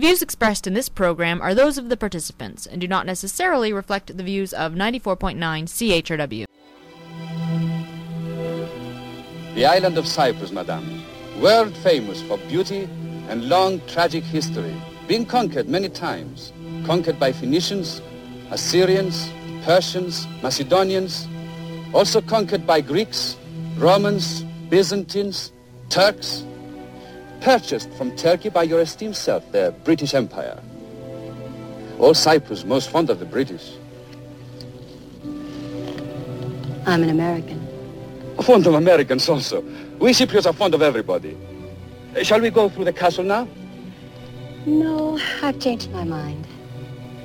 The views expressed in this program are those of the participants and do not necessarily reflect the views of 94.9 CHRW. The island of Cyprus, madame, world famous for beauty and long tragic history, being conquered many times, conquered by Phoenicians, Assyrians, Persians, Macedonians, also conquered by Greeks, Romans, Byzantines, Turks, purchased from Turkey by your esteemed self, the British Empire. All Cyprus most fond of the British. I'm an American. Fond of Americans also. We Cypriots are fond of everybody. Uh, shall we go through the castle now? No, I've changed my mind.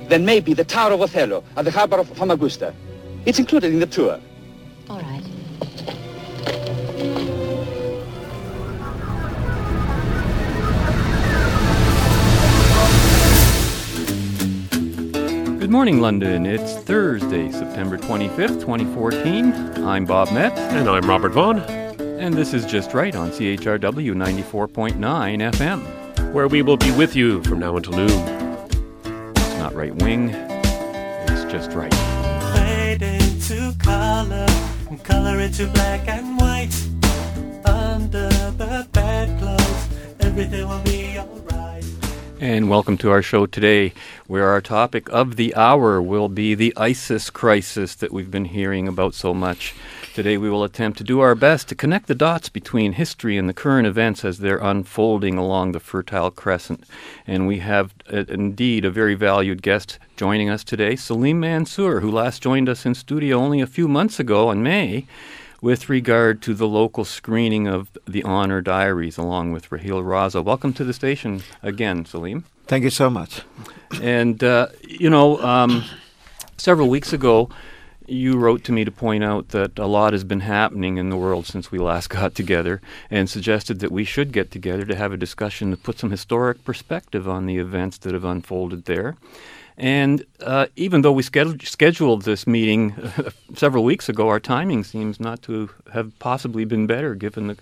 Then maybe the Tower of Othello at the harbor of Famagusta. It's included in the tour. All right. Good morning, London. It's Thursday, September 25th, 2014. I'm Bob Metz, And I'm Robert Vaughn, and this is Just Right on CHRW 94.9 FM. where we will be with you from now until noon. It's not right wing, it's just right. fade into color and color into black and white. Under the bedclothes, everything will be alright. And welcome to our show today, where our topic of the hour will be the ISIS crisis that we've been hearing about so much. Today, we will attempt to do our best to connect the dots between history and the current events as they're unfolding along the Fertile Crescent. And we have uh, indeed a very valued guest joining us today, Salim Mansur, who last joined us in studio only a few months ago in May with regard to the local screening of the Honor Diaries along with Raheel Raza. Welcome to the station again, Salim. Thank you so much. And, uh, you know, um, several weeks ago, you wrote to me to point out that a lot has been happening in the world since we last got together and suggested that we should get together to have a discussion to put some historic perspective on the events that have unfolded there. And uh, even though we scheduled this meeting several weeks ago, our timing seems not to have possibly been better given the,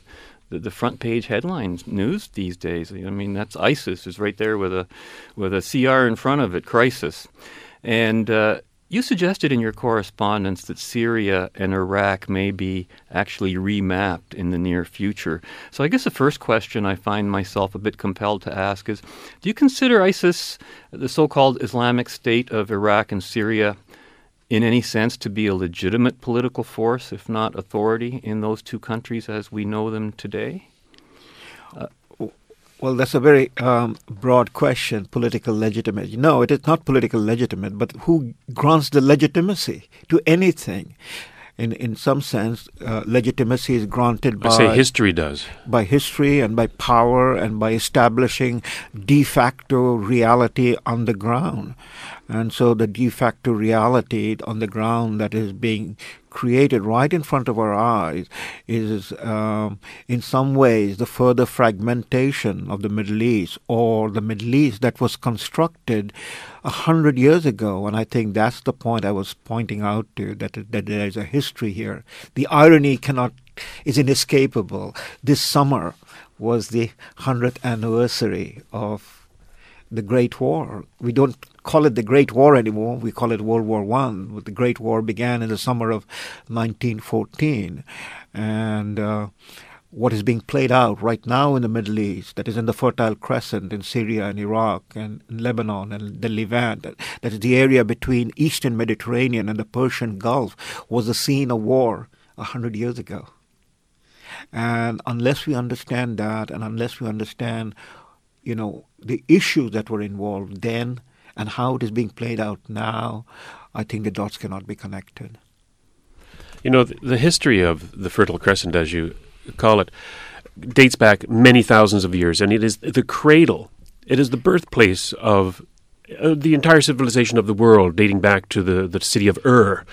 the, the front page headlines news these days. I mean, that's ISIS is right there with a with a CR in front of it, crisis. And uh, you suggested in your correspondence that Syria and Iraq may be actually remapped in the near future. So I guess the first question I find myself a bit compelled to ask is Do you consider ISIS, the so called Islamic State of Iraq and Syria, in any sense to be a legitimate political force, if not authority, in those two countries as we know them today? Uh, Well, that's a very um, broad question, political legitimacy. No, it is not political legitimate, but who grants the legitimacy to anything? In, in some sense, uh, legitimacy is granted by I say history does. by history and by power and by establishing de facto reality on the ground. And so the de facto reality on the ground that is being created right in front of our eyes is, um, in some ways, the further fragmentation of the Middle East or the Middle East that was constructed a hundred years ago. And I think that's the point I was pointing out to that, that there is a history here. The irony cannot is inescapable. This summer was the hundredth anniversary of the Great War. We don't call it the Great War anymore. We call it World War One. The Great War began in the summer of 1914, and uh, what is being played out right now in the Middle East, that is in the Fertile Crescent in Syria and Iraq and Lebanon and the Levant, that, that is the area between Eastern Mediterranean and the Persian Gulf, was the scene of war a hundred years ago. And unless we understand that, and unless we understand, you know, the issues that were involved then and how it is being played out now, I think the dots cannot be connected. You know, the, the history of the Fertile Crescent, as you call it, dates back many thousands of years, and it is the cradle. It is the birthplace of uh, the entire civilization of the world, dating back to the, the city of Ur,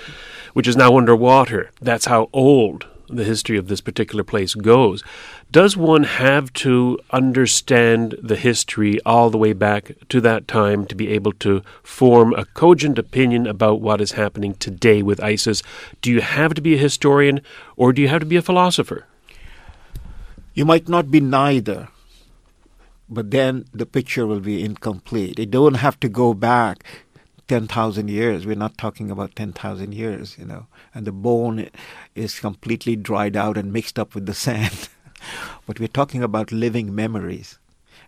which is now underwater. That's how old the history of this particular place goes. Does one have to understand the history all the way back to that time to be able to form a cogent opinion about what is happening today with ISIS? Do you have to be a historian or do you have to be a philosopher? You might not be neither, but then the picture will be incomplete. It don't have to go back 10,000 years. We're not talking about 10,000 years, you know, and the bone is completely dried out and mixed up with the sand. but we're talking about living memories.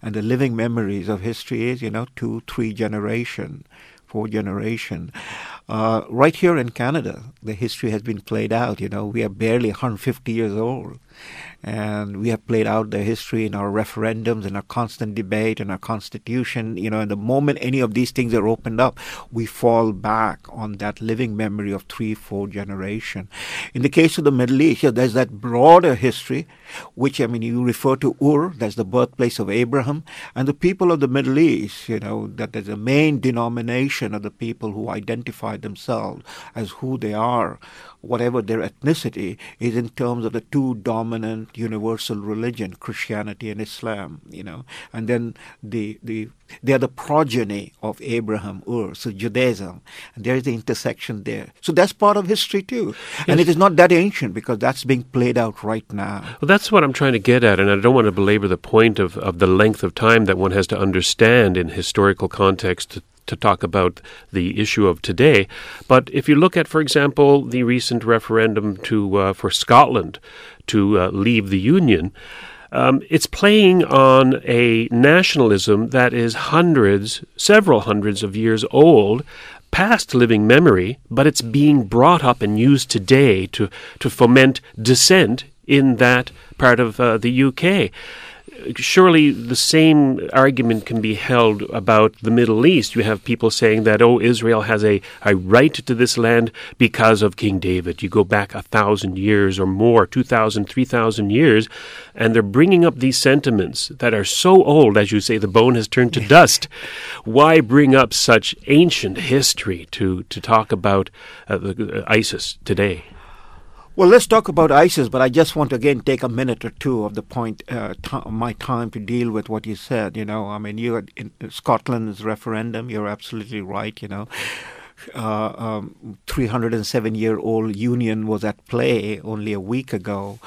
And the living memories of history is, you know, two, three generation, four generation. Uh, right here in Canada, the history has been played out. You know, we are barely 150 years old, and we have played out the history in our referendums, in our constant debate, in our constitution. You know, and the moment any of these things are opened up, we fall back on that living memory of three, four generation. In the case of the Middle East, yeah, there's that broader history, which I mean, you refer to Ur, that's the birthplace of Abraham, and the people of the Middle East. You know, that there's a main denomination of the people who identify themselves as who they are whatever their ethnicity is in terms of the two dominant universal religion christianity and islam you know. And then the the they are the progeny of abraham ur so judaism. And there is the intersection there. So that's part of history too. And it is not that ancient because that's being played out right now. Well, that's what I'm trying to get at, and I don't want to belabor the point of, of the length of time that one has to understand in historical context to, talk about the issue of today. But if you look at, for example, the recent referendum to uh, for Scotland to uh, leave the Union, um, it's playing on a nationalism that is hundreds, several hundreds of years old, past living memory, but it's being brought up and used today to, to foment dissent in that part of uh, the UK. Surely the same argument can be held about the Middle East. You have people saying that, oh, Israel has a, a right to this land because of King David. You go back a thousand years or more, two thousand, three thousand years, and they're bringing up these sentiments that are so old, as you say, the bone has turned to dust. Why bring up such ancient history to, to talk about uh, the, uh, ISIS today? Well, let's talk about ISIS, but I just want to again take a minute or two of the point, uh, t- my time to deal with what you said. You know, I mean, you had in Scotland's referendum. You're absolutely right. You know, uh, um, 307 year old union was at play only a week ago.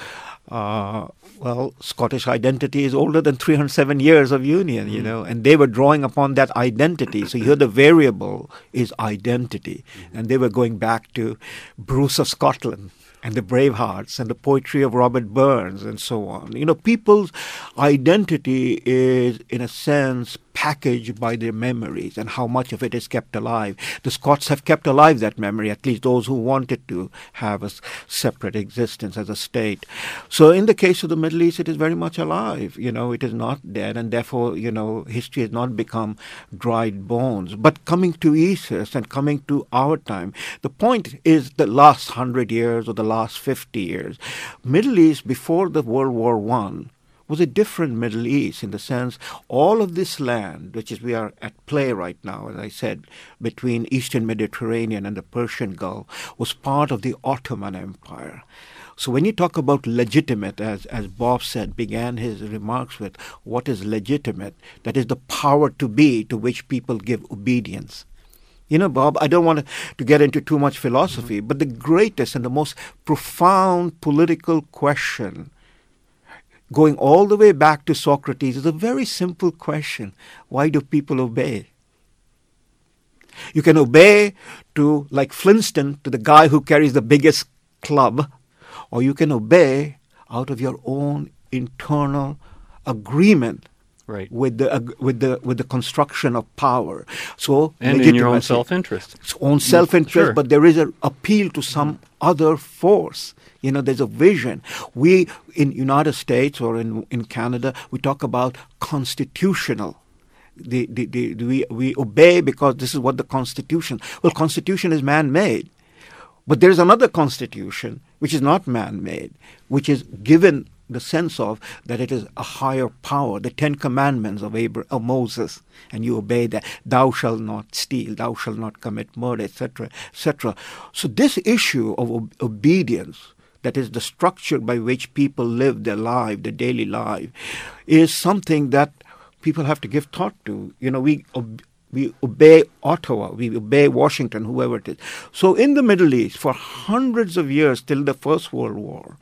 Uh, well, Scottish identity is older than 307 years of union, you know, and they were drawing upon that identity. So here the variable is identity, and they were going back to Bruce of Scotland and the Bravehearts and the poetry of Robert Burns and so on. You know, people's identity is, in a sense, packaged by their memories and how much of it is kept alive. The Scots have kept alive that memory, at least those who wanted to have a separate existence as a state. So in the case of the Middle East, it is very much alive. You know, it is not dead, and therefore, you know, history has not become dried bones. But coming to ISIS and coming to our time, the point is the last hundred years or the last fifty years. Middle East before the World War One was a different Middle East in the sense all of this land, which is we are at play right now, as I said, between Eastern Mediterranean and the Persian Gulf, was part of the Ottoman Empire. So when you talk about legitimate, as as Bob said, began his remarks with what is legitimate, that is the power to be to which people give obedience. You know, Bob, I don't want to, to get into too much philosophy, mm-hmm. but the greatest and the most profound political question going all the way back to Socrates is a very simple question. Why do people obey? You can obey to, like Flintstone, to the guy who carries the biggest club, or you can obey out of your own internal agreement Right. with the ag- with the with the construction of power. So And in your own self-interest. its own self-interest, Sure. but there is an appeal to some other force. You know, there's a vision. We in United States or in in Canada, we talk about constitutional. The, the, the, we we obey because this is what the Constitution. Well, Constitution is man-made, but there's another Constitution which is not man-made, which is given the sense of that it is a higher power, the Ten Commandments of, Abra- of Moses, and you obey that. Thou shalt not steal, thou shalt not commit murder, etc., etc. So this issue of ob- obedience, that is the structure by which people live their life, their daily life, is something that people have to give thought to. You know, we. Ob- we obey Ottawa, we obey Washington, whoever it is. So in the Middle East, for hundreds of years till the First World War,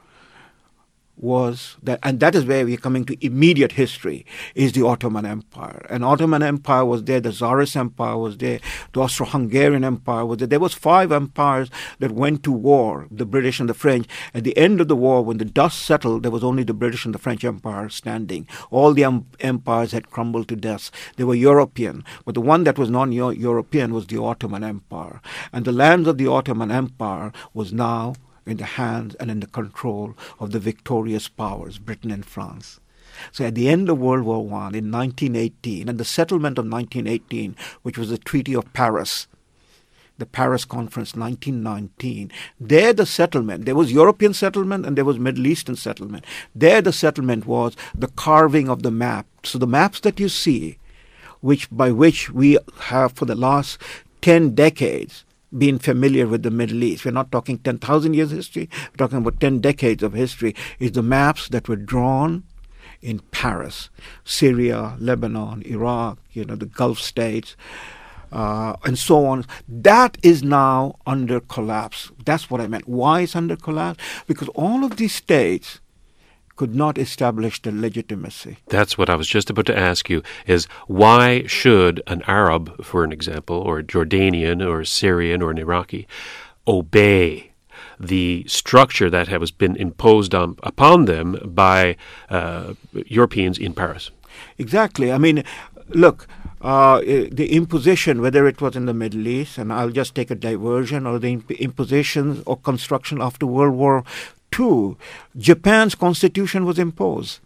was that, and that is where we're coming to immediate history, is the Ottoman Empire. And Ottoman Empire was there, the Tsarist Empire was there, the Austro-Hungarian Empire was there. There was five empires that went to war, the British and the French. At the end of the war, when the dust settled, there was only the British and the French Empire standing. All the um, empires had crumbled to dust. They were European, but the one that was non-European was the Ottoman Empire. And the lands of the Ottoman Empire was now in the hands and in the control of the victorious powers, Britain and France. So at the end of World War I in 1918, and the settlement of 1918, which was the Treaty of Paris, the Paris Conference 1919, there the settlement, there was European settlement and there was Middle Eastern settlement. There the settlement was the carving of the map. So the maps that you see, which by which we have for the last 10 decades been familiar with the Middle East. We're not talking 10,000 years history, we're talking about 10 decades of history, is the maps that were drawn in Paris, Syria, Lebanon, Iraq, you know, the Gulf states, uh, and so on. That is now under collapse. That's what I meant. Why is under collapse? Because all of these states could not establish the legitimacy. That's what I was just about to ask you is why should an Arab, for an example, or a Jordanian or a Syrian or an Iraqi obey the structure that has been imposed on, upon them by uh, Europeans in Paris? Exactly. I mean, look, uh, the imposition, whether it was in the Middle East, and I'll just take a diversion, or the imp- imposition or construction after World War II, Japan's constitution was imposed.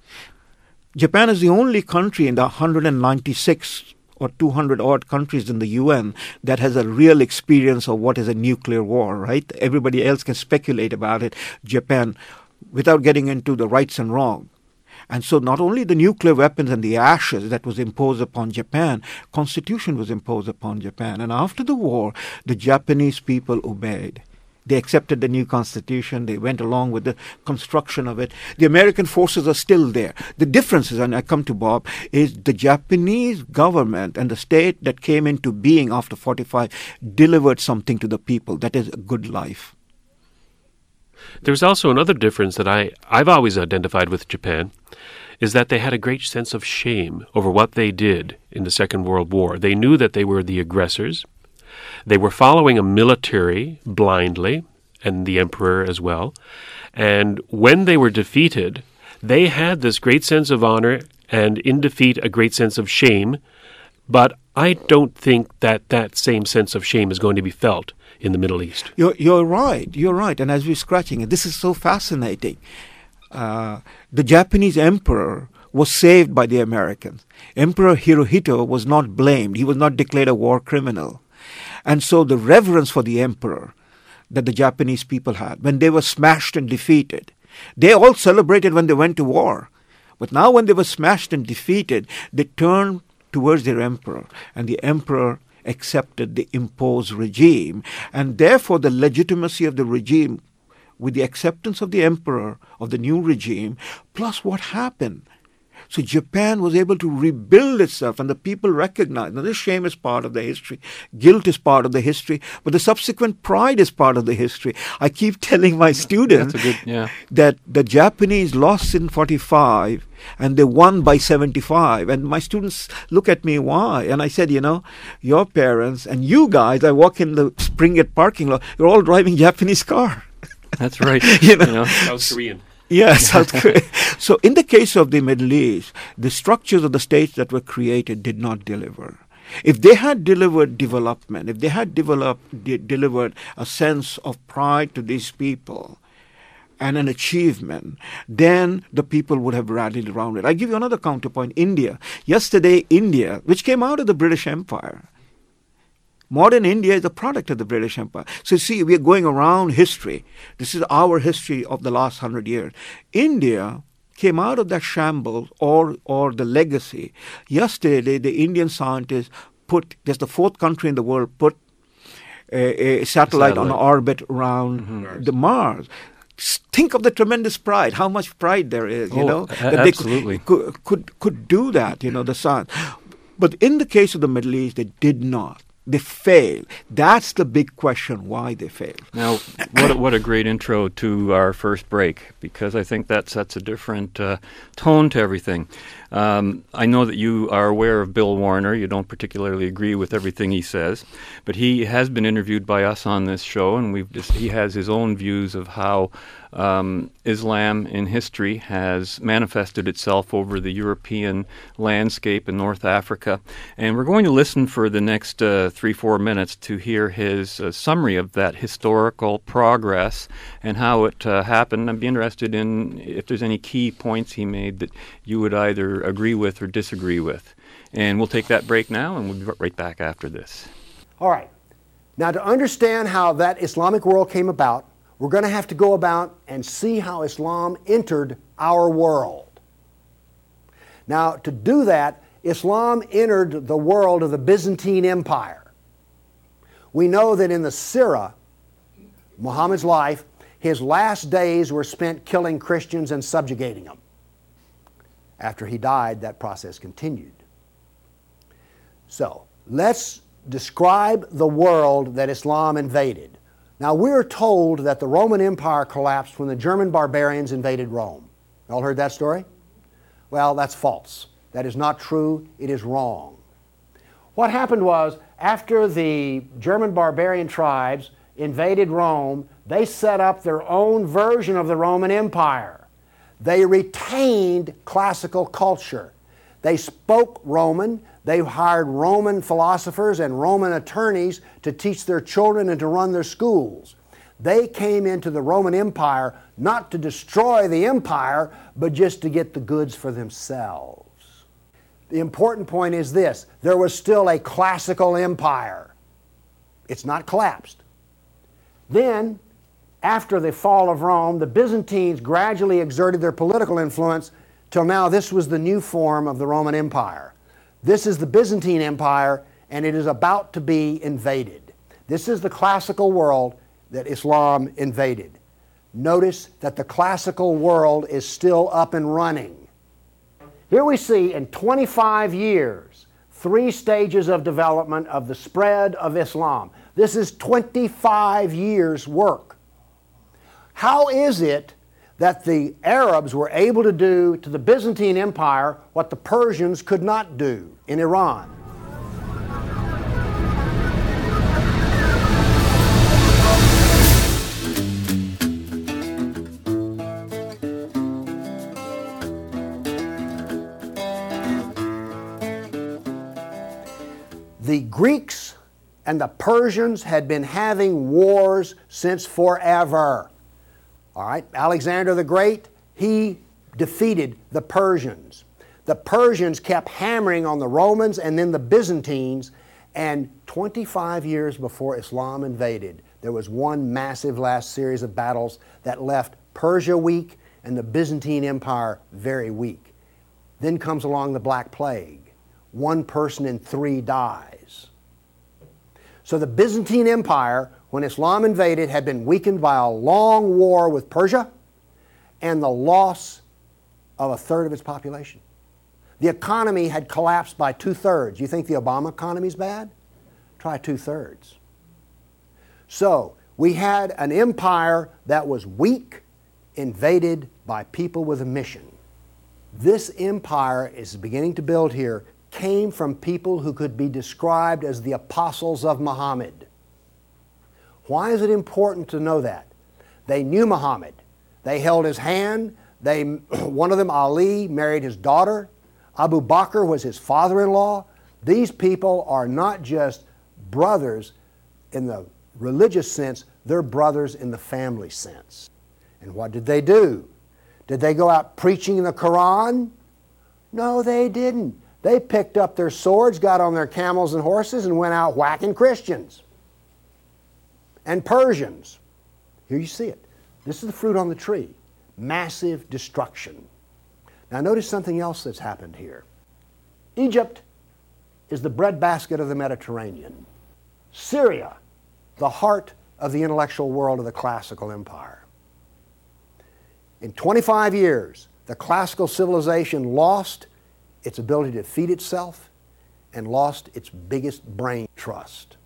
Japan is the only country in the 196 or 200 odd countries in the UN that has a real experience of what is a nuclear war, right? Everybody else can speculate about it. Japan, without getting into the rights and wrong. And so not only the nuclear weapons and the ashes that was imposed upon Japan, constitution was imposed upon Japan. And after the war, the Japanese people obeyed. They accepted the new constitution. They went along with the construction of it. The American forces are still there. The difference is, and I come to Bob, is the Japanese government and the state that came into being after 45 delivered something to the people. That is a good life. There's also another difference that I, I've always identified with Japan is that they had a great sense of shame over what they did in the Second World War. They knew that they were the aggressors. They were following a military blindly, and the emperor as well. And when they were defeated, they had this great sense of honor and in defeat a great sense of shame. But I don't think that that same sense of shame is going to be felt in the Middle East. You're, you're right. You're right. And as we're scratching it, this is so fascinating. Uh, the Japanese emperor was saved by the Americans. Emperor Hirohito was not blamed. He was not declared a war criminal. And so the reverence for the emperor that the Japanese people had when they were smashed and defeated, they all celebrated when they went to war. But now, when they were smashed and defeated, they turned towards their emperor, and the emperor accepted the imposed regime. And therefore, the legitimacy of the regime, with the acceptance of the emperor of the new regime, plus what happened so Japan was able to rebuild itself, and the people recognized. Now, this shame is part of the history, guilt is part of the history, but the subsequent pride is part of the history. I keep telling my students good, yeah. that the Japanese lost in 45 and they won by 75. And my students look at me, why? And I said, you know, your parents and you guys, I walk in the Springate parking lot, you're all driving Japanese car. That's right. You know? you know? South Korean. Yeah, South Korea. So, in the case of the Middle East, the structures of the states that were created did not deliver. If they had delivered development, if they had developed, de- delivered a sense of pride to these people and an achievement, then the people would have rallied around it. I give you another counterpoint India. Yesterday, India, which came out of the British Empire, Modern India is a product of the British Empire. So, see, we are going around history. This is our history of the last hundred years. India came out of that shambles or, or the legacy. Yesterday, the Indian scientists put, there's the fourth country in the world, put a, a satellite, on satellite. orbit around mm-hmm. the Mars. Think of the tremendous pride, how much pride there is, you Oh, know, that they could- absolutely. could, could, could do that, you know, the science. But in the case of the Middle East, they did not. They fail. That's the big question why they fail. Now, what a, what a great intro to our first break because I think that sets a different uh, tone to everything. Um, I know that you are aware of Bill Warner. You don't particularly agree with everything he says, but he has been interviewed by us on this show, and we've just, he has his own views of how um, Islam in history has manifested itself over the European landscape in North Africa. And we're going to listen for the next uh, three, four minutes to hear his uh, summary of that historical progress and how it uh, happened. I'd be interested in if there's any key points he made that you would either agree with or disagree with. And we'll take that break now, and we'll be right back after this. All right. Now, to understand how that Islamic world came about, we're going to have to go about and see how Islam entered our world. Now, to do that, Islam entered the world of the Byzantine Empire. We know that in the Sirah, Muhammad's life, his last days were spent killing Christians and subjugating them. After he died, that process continued. So, let's describe the world that Islam invaded. Now, we're told that the Roman Empire collapsed when the German barbarians invaded Rome. Y'all heard that story? Well, that's false. That is not true. It is wrong. What happened was, after the German barbarian tribes invaded Rome, they set up their own version of the Roman Empire. They retained classical culture. They spoke Roman. They hired Roman philosophers and Roman attorneys to teach their children and to run their schools. They came into the Roman Empire not to destroy the empire, but just to get the goods for themselves. The important point is this there was still a classical empire, it's not collapsed. Then, after the fall of Rome, the Byzantines gradually exerted their political influence till now this was the new form of the Roman Empire. This is the Byzantine Empire, and it is about to be invaded. This is the classical world that Islam invaded. Notice that the classical world is still up and running. Here we see in 25 years, three stages of development of the spread of Islam. This is 25 years' work. How is it that the Arabs were able to do to the Byzantine Empire what the Persians could not do in Iran? The Greeks and the Persians had been having wars since forever. All right, Alexander the Great, he defeated the Persians. The Persians kept hammering on the Romans and then the Byzantines, and 25 years before Islam invaded, there was one massive last series of battles that left Persia weak and the Byzantine Empire very weak. Then comes along the Black Plague. One person in three dies. So the Byzantine Empire when Islam invaded, had been weakened by a long war with Persia and the loss of a third of its population. The economy had collapsed by two thirds. You think the Obama economy is bad? Try two thirds. So, we had an empire that was weak, invaded by people with a mission. This empire is beginning to build here came from people who could be described as the apostles of Muhammad. Why is it important to know that? They knew Muhammad. They held his hand. They, one of them, Ali, married his daughter. Abu Bakr was his father in law. These people are not just brothers in the religious sense, they're brothers in the family sense. And what did they do? Did they go out preaching the Quran? No, they didn't. They picked up their swords, got on their camels and horses, and went out whacking Christians and Persians. Here you see it. This is the fruit on the tree massive destruction. Now, notice something else that's happened here. Egypt is the breadbasket of the Mediterranean. Syria, the heart of the intellectual world of the classical empire. In 25 years, the classical civilization lost its ability to feed itself and lost its biggest brain trust.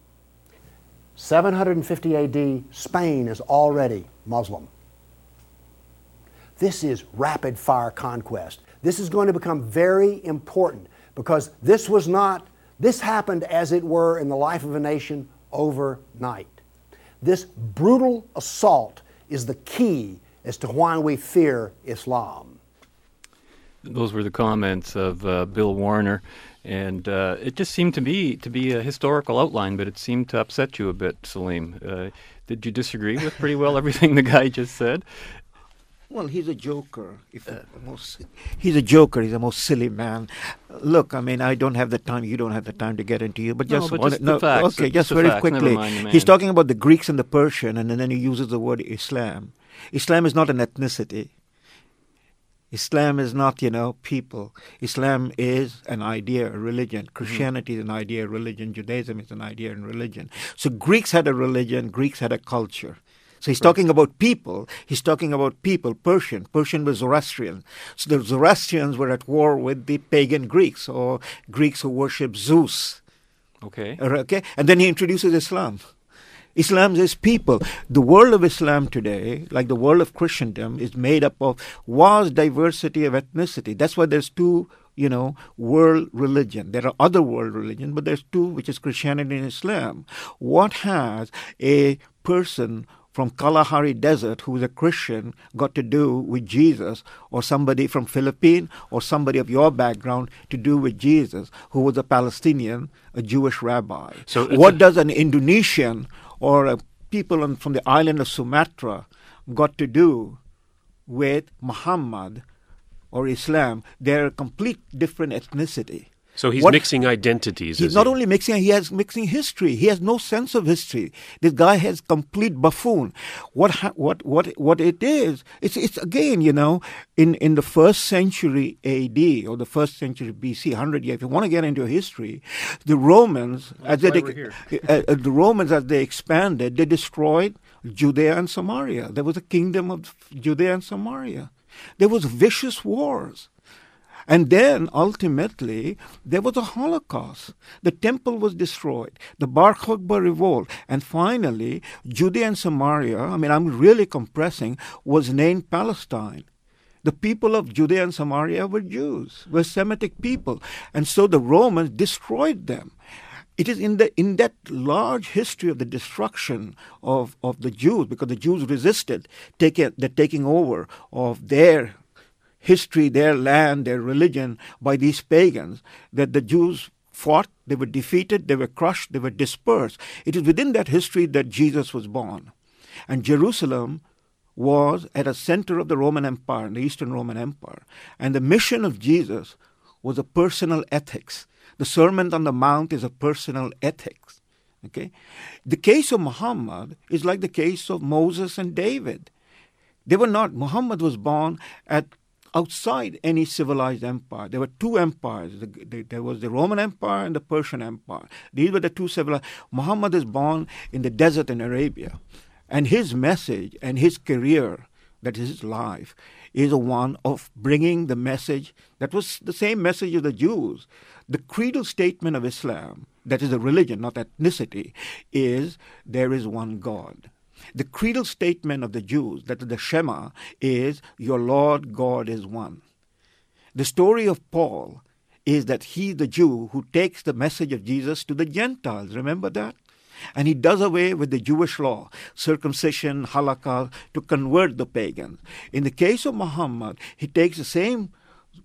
750 AD, Spain is already Muslim. This is rapid fire conquest. This is going to become very important because this was not, this happened as it were in the life of a nation overnight. This brutal assault is the key as to why we fear Islam. Those were the comments of uh, Bill Warner, and uh, it just seemed to me to be a historical outline, but it seemed to upset you a bit, Salim. Uh, did you disagree with pretty well everything the guy just said? Well, he's a joker. If uh, most, he's a joker. He's a most silly man. Look, I mean, I don't have the time. You don't have the time to get into you. But No, just, but one- just no, the facts, okay, just just very facts, quickly. mind He's talking about the Greeks and the Persian, and then he uses the word Islam. Islam is not an ethnicity. Islam is not, you know, people. Islam is an idea, a religion. Mm-hmm. Christianity is an idea, a religion. Judaism is an idea and religion. So Greeks had a religion, Greeks had a culture. So he's talking about people. He's talking about people, Persian. Persian was Zoroastrian. So the Zoroastrians were at war with the pagan Greeks or Greeks who worship Zeus. Okay. Uh, okay? And then he introduces Islam. Islam is people. The world of Islam today, like the world of Christendom, is made up of vast diversity of ethnicity. That's why there's two, you know, world religion. There are other world religion, but there's two, which is Christianity and Islam. What has a person from Kalahari Desert who is a Christian got to do with Jesus, or somebody from Philippines, or somebody of your background to do with Jesus, who was a Palestinian, a Jewish rabbi. So what does an Indonesian or a people on, from the island of Sumatra got to do with Muhammad or Islam? They're a complete different ethnicity. So he's What- mixing identities. He's not he? only mixing, he has mixing history. He has no sense of history. This guy has complete buffoon. What what what what it is? It's it's again, you know, in in the first century A.D. or the first century B.C., hundred years. If you want to get into history, the Romans as they uh, uh, the Romans as they expanded, they destroyed Judea and Samaria. There was a kingdom of Judea and Samaria. There was vicious wars. And then ultimately, there was a Holocaust. The temple was destroyed, the Bar Kokhba revolt, and finally, Judea and Samaria, I mean, I'm really compressing, was named Palestine. The people of Judea and Samaria were Jews, were Semitic people, and so the Romans destroyed them. It is in the in that large history of the destruction of, of the Jews, because the Jews resisted taking the taking over of their history, their land, their religion by these pagans, that the Jews fought, they were defeated, they were crushed, they were dispersed. It is within that history that Jesus was born. And Jerusalem was at a center of the Roman Empire, the Eastern Roman Empire. And the mission of Jesus was a personal ethics. The Sermon on the Mount is a personal ethics. Okay? The case of Muhammad is like the case of Moses and David. They were not, Muhammad was born at outside any civilized empire. There were two empires. The, the, there was the Roman Empire and the Persian Empire. These were the two civilized. Muhammad is born in the desert in Arabia. And his message and his career, that is his life, is one of bringing the message that was the same message of the Jews. The creedal statement of Islam, that is a religion, not ethnicity, is there is one God. The creedal statement of the Jews, that the Shema, is your Lord God is one. The story of Paul is that he, the Jew, who takes the message of Jesus to the Gentiles. Remember that? And he does away with the Jewish law, circumcision, halakha, to convert the pagans. In the case of Muhammad, he takes the same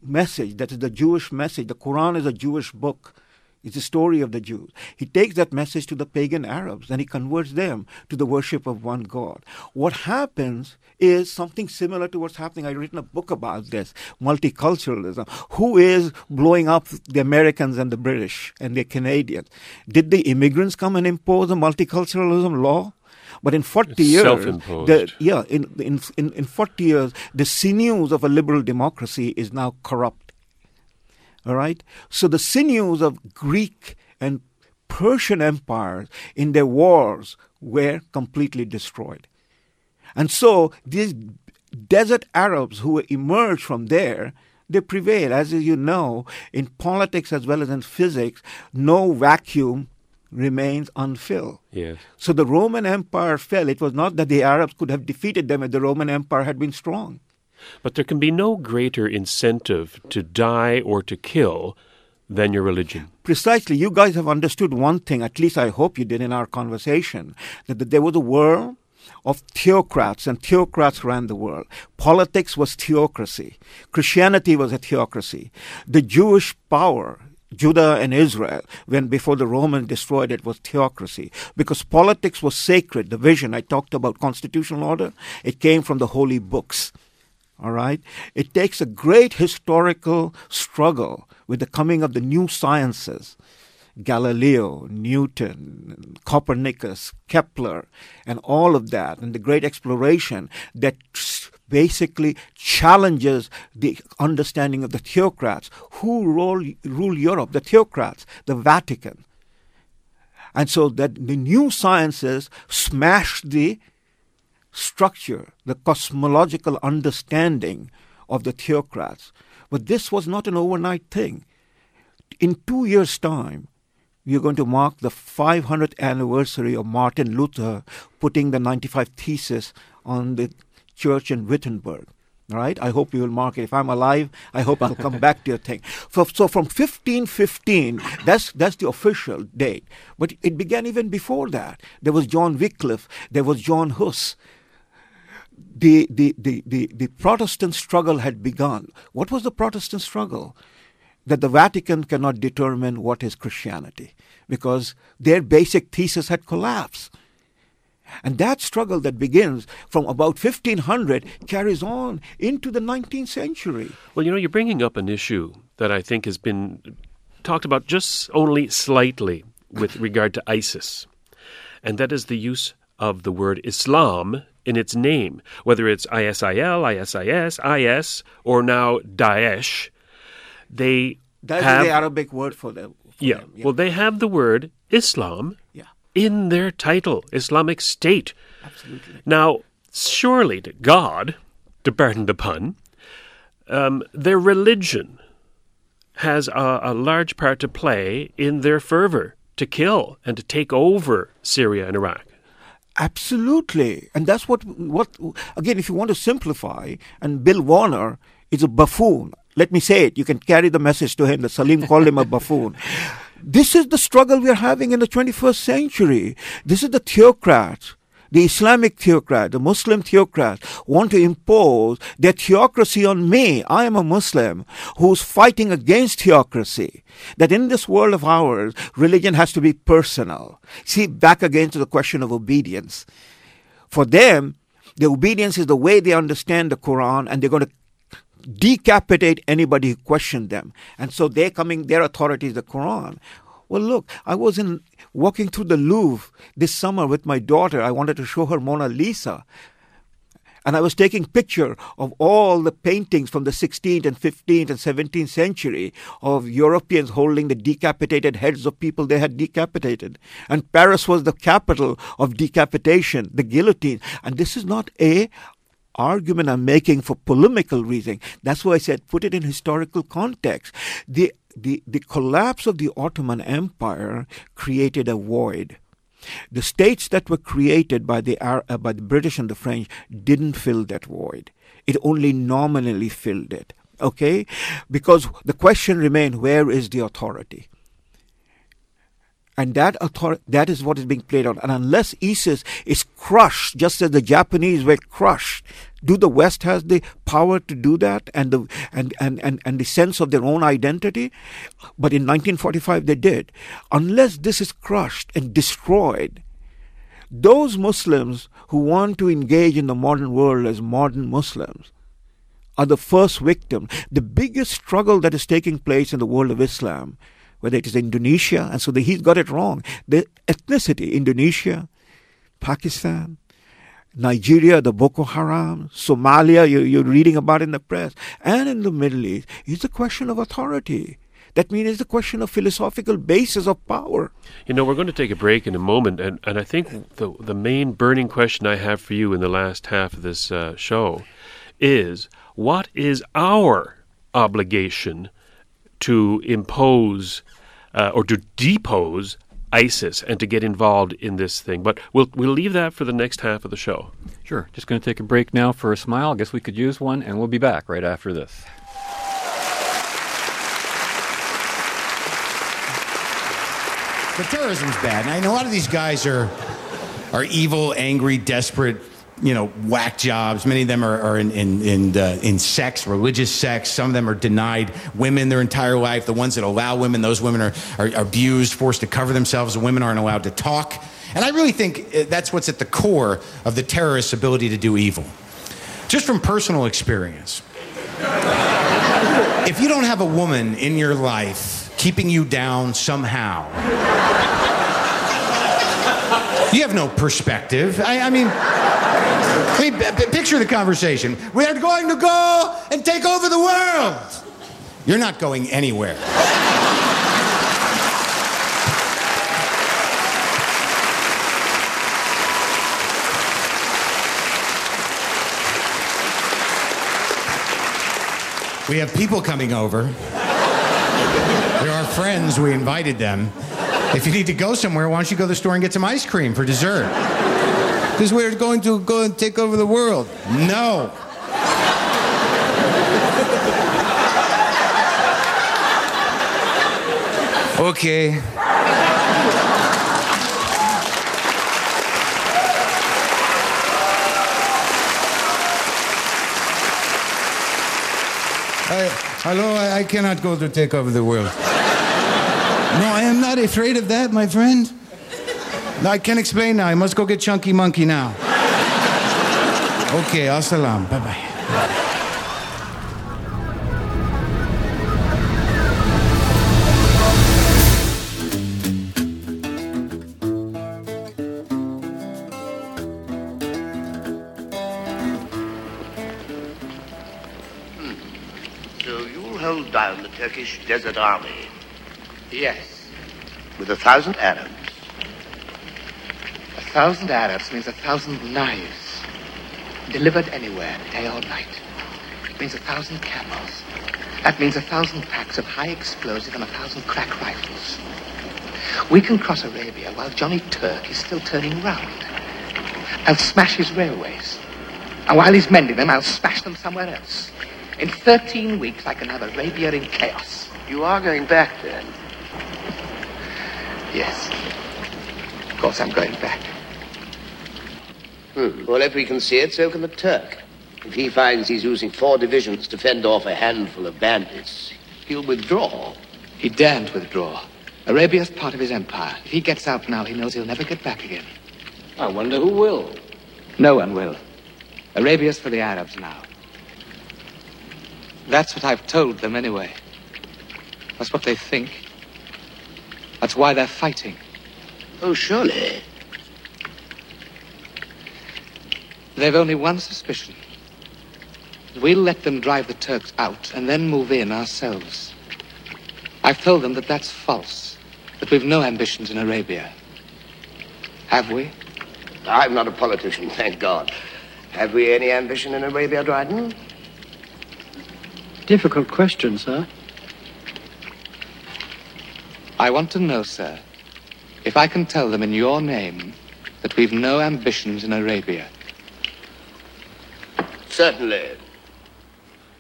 message, that is the Jewish message. The Quran is a Jewish book. It's the story of the Jews. He takes that message to the pagan Arabs and he converts them to the worship of one God. What happens is something similar to what's happening. I've written a book about this multiculturalism. Who is blowing up the Americans and the British and the Canadians? Did the immigrants come and impose a multiculturalism law? But in 40 It's years, the, yeah, in, in, in, in 40 years, the sinews of a liberal democracy is now corrupt. All right? So the sinews of Greek and Persian empires in their wars were completely destroyed. And so these desert Arabs who emerged from there, they prevail. As you know, in politics as well as in physics, no vacuum remains unfilled. Yes. So the Roman Empire fell. It was not that the Arabs could have defeated them if the Roman Empire had been strong. But there can be no greater incentive to die or to kill than your religion. Precisely. You guys have understood one thing, at least I hope you did in our conversation, that, there was a world of theocrats, and theocrats ran the world. Politics was theocracy. Christianity was a theocracy. The Jewish power, Judah and Israel, when before the Romans destroyed it, was theocracy. Because politics was sacred. The vision I talked about, constitutional order, it came from the holy books. All right? It takes a great historical struggle with the coming of the new sciences. Galileo, Newton, Copernicus, Kepler, and all of that, and the great exploration that basically challenges the understanding of the theocrats. Who rule, rule Europe? The theocrats, the Vatican. And so that the new sciences smash the structure, the cosmological understanding of the theocrats. But this was not an overnight thing. In two years' time, we are going to mark the 500th anniversary of Martin Luther putting the 95 Thesis on the church in Wittenberg. All right, I hope you will mark it. If I'm alive, I hope I'll come back to your thing. So, so from 1515, that's that's the official date. But it began even before that. There was John Wycliffe. There was John Huss the, the, the, the, the Protestant struggle had begun. What was the Protestant struggle? That the Vatican cannot determine what is Christianity because their basic thesis had collapsed. And that struggle that begins from about 1500 carries on into the 19th century. Well, you know, you're bringing up an issue that I think has been talked about just only slightly with regard to ISIS, and that is the use of the word Islam in its name, whether it's ISIL, ISIS, IS, or now Daesh. They That's have the Arabic word for them. for yeah, them, Well, they have the word Islam yeah, in their title, Islamic State. absolutely. Now, surely to God, to pardon the pun, um, their religion has a, a large part to play in their fervor to kill and to take over Syria and Iraq. Absolutely, and that's what what again. If you want to simplify, and Bill Warner is a buffoon. Let me say it. You can carry the message to him that Salim called him a buffoon. This is the struggle we are having in the 21st century. This is the theocrats, the Islamic theocrat, the Muslim theocrat want to impose their theocracy on me. I am a Muslim who's fighting against theocracy. That in this world of ours, religion has to be personal. See, back again to the question of obedience. For them, the obedience is the way they understand the Quran and they're going to decapitate anybody who questioned them. And so they're coming, their authority is the Quran. Well, look, I was in walking through the Louvre this summer with my daughter. I wanted to show her Mona Lisa. And I was taking picture of all the paintings from the 16th and 15th and 17th century of Europeans holding the decapitated heads of people they had decapitated. And Paris was the capital of decapitation, the guillotine. And this is not a argument I'm making for polemical reason. That's why I said put it in historical context. The the, the collapse of the Ottoman Empire created a void. The states that were created by the, uh, by the British and the French didn't fill that void. It only nominally filled it. Okay? Because the question remained where is the authority? And that that is what is being played out. And unless ISIS is crushed, just as the Japanese were crushed, do the West has the power to do that and the and, and, and, and the sense of their own identity? But in 1945 they did. Unless this is crushed and destroyed, those Muslims who want to engage in the modern world as modern Muslims are the first victim. The biggest struggle that is taking place in the world of Islam whether it is Indonesia, and so the, he's got it wrong. The ethnicity, Indonesia, Pakistan, Nigeria, the Boko Haram, Somalia, you, you're reading about in the press, and in the Middle East, is a question of authority. That means it's a question of philosophical basis of power. You know, we're going to take a break in a moment, and, and I think the, the main burning question I have for you in the last half of this uh, show is what is our obligation to impose uh, or to depose ISIS and to get involved in this thing. But we'll we'll leave that for the next half of the show. Sure. Just going to take a break now for a smile. I guess we could use one, and we'll be back right after this. The terrorism's bad. And I know a lot of these guys are are evil, angry, desperate, you know, whack jobs. Many of them are, are in in in, uh, in sex, religious sex. Some of them are denied women their entire life. The ones that allow women, those women are, are abused, forced to cover themselves. The women aren't allowed to talk. And I really think uh, that's what's at the core of the terrorists' ability to do evil. Just from personal experience. if you don't have a woman in your life keeping you down somehow, you have no perspective. I, I mean, p- picture the conversation. We are going to go and take over the world. You're not going anywhere. We have people coming over. They're our friends. We invited them. If you need to go somewhere, why don't you go to the store and get some ice cream for dessert? Because we're going to go and take over the world. No. Okay. I, hello, I, I cannot go to take over the world. No, I am not afraid of that, my friend. I can't explain now. I must go get Chunky Monkey now. Okay, al salam. Bye bye. Hmm. So you'll hold down the Turkish Desert Army Yes. With a thousand Arabs. A thousand Arabs means a thousand knives. Delivered anywhere, day or night. It means a thousand camels. That means a thousand packs of high explosive and a thousand crack rifles. We can cross Arabia while Johnny Turk is still turning round. I'll smash his railways. And while he's mending them, I'll smash them somewhere else. In 13 weeks, I can have Arabia in chaos. You are going back then. Yes. Of course, I'm going back. Hmm. Well, if we can see it, so can the Turk. If he finds he's using four divisions to fend off a handful of bandits, he'll withdraw. He daren't withdraw. Arabia's part of his empire. If he gets out now, he knows he'll never get back again. I wonder who will. No one will. Arabia's for the Arabs now. That's what I've told them anyway. That's what they think. That's why they're fighting. Oh, surely. They've only one suspicion. We'll let them drive the Turks out and then move in ourselves. I've told them that that's false, that we've no ambitions in Arabia. Have we? I'm not a politician, thank God. Have we any ambition in Arabia, Dryden? Difficult question, sir. I want to know, sir, if I can tell them in your name that we've no ambitions in Arabia. Certainly.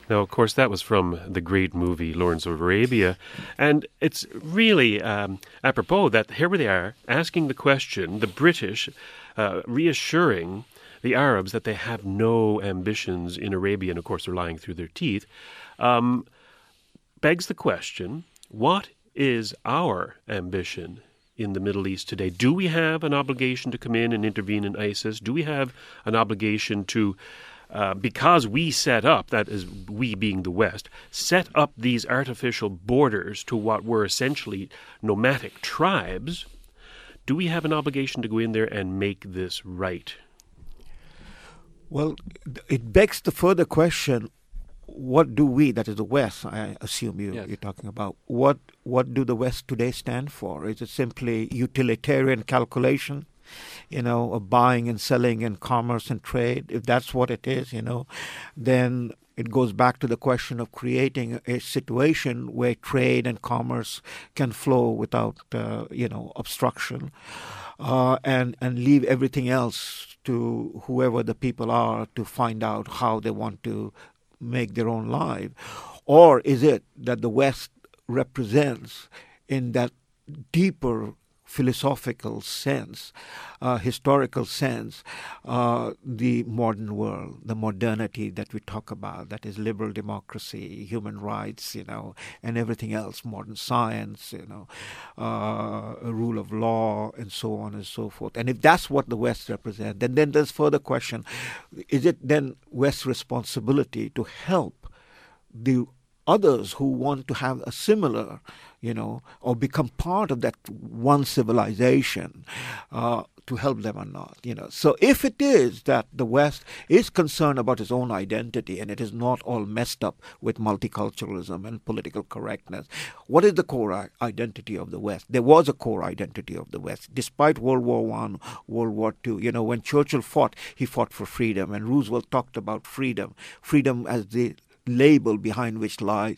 Now, of course, that was from the great movie Lawrence of Arabia. And it's really um, apropos that here they are asking the question, the British uh, reassuring the Arabs that they have no ambitions in Arabia, and of course, they're lying through their teeth. Um, begs the question what is our ambition in the Middle East today? Do we have an obligation to come in and intervene in ISIS? Do we have an obligation to, uh, because we set up, that is, we being the West, set up these artificial borders to what were essentially nomadic tribes? Do we have an obligation to go in there and make this right? Well, it begs the further question what do we, that is the West, I assume you, Yes. you're talking about, what, what do the West today stand for? Is it simply utilitarian calculation, you know, of buying and selling and commerce and trade? If that's what it is, you know, then it goes back to the question of creating a situation where trade and commerce can flow without, uh, you know, obstruction, uh, and and leave everything else to whoever the people are to find out how they want to make their own life, or is it that the West represents in that deeper philosophical sense, uh, historical sense, uh, the modern world, the modernity that we talk about, that is liberal democracy, human rights, you know, and everything else, modern science, you know, uh, rule of law, and so on and so forth. And if that's what the West represents, then, then there's further question: Is it then West's responsibility to help the others who want to have a similar you know, or become part of that one civilization uh, to help them or not, you know. So if it is that the West is concerned about its own identity and it is not all messed up with multiculturalism and political correctness, what is the core identity of the West? There was a core identity of the West, despite World War One, World War Two. You know, when Churchill fought, he fought for freedom, and Roosevelt talked about freedom, freedom as the label behind which lies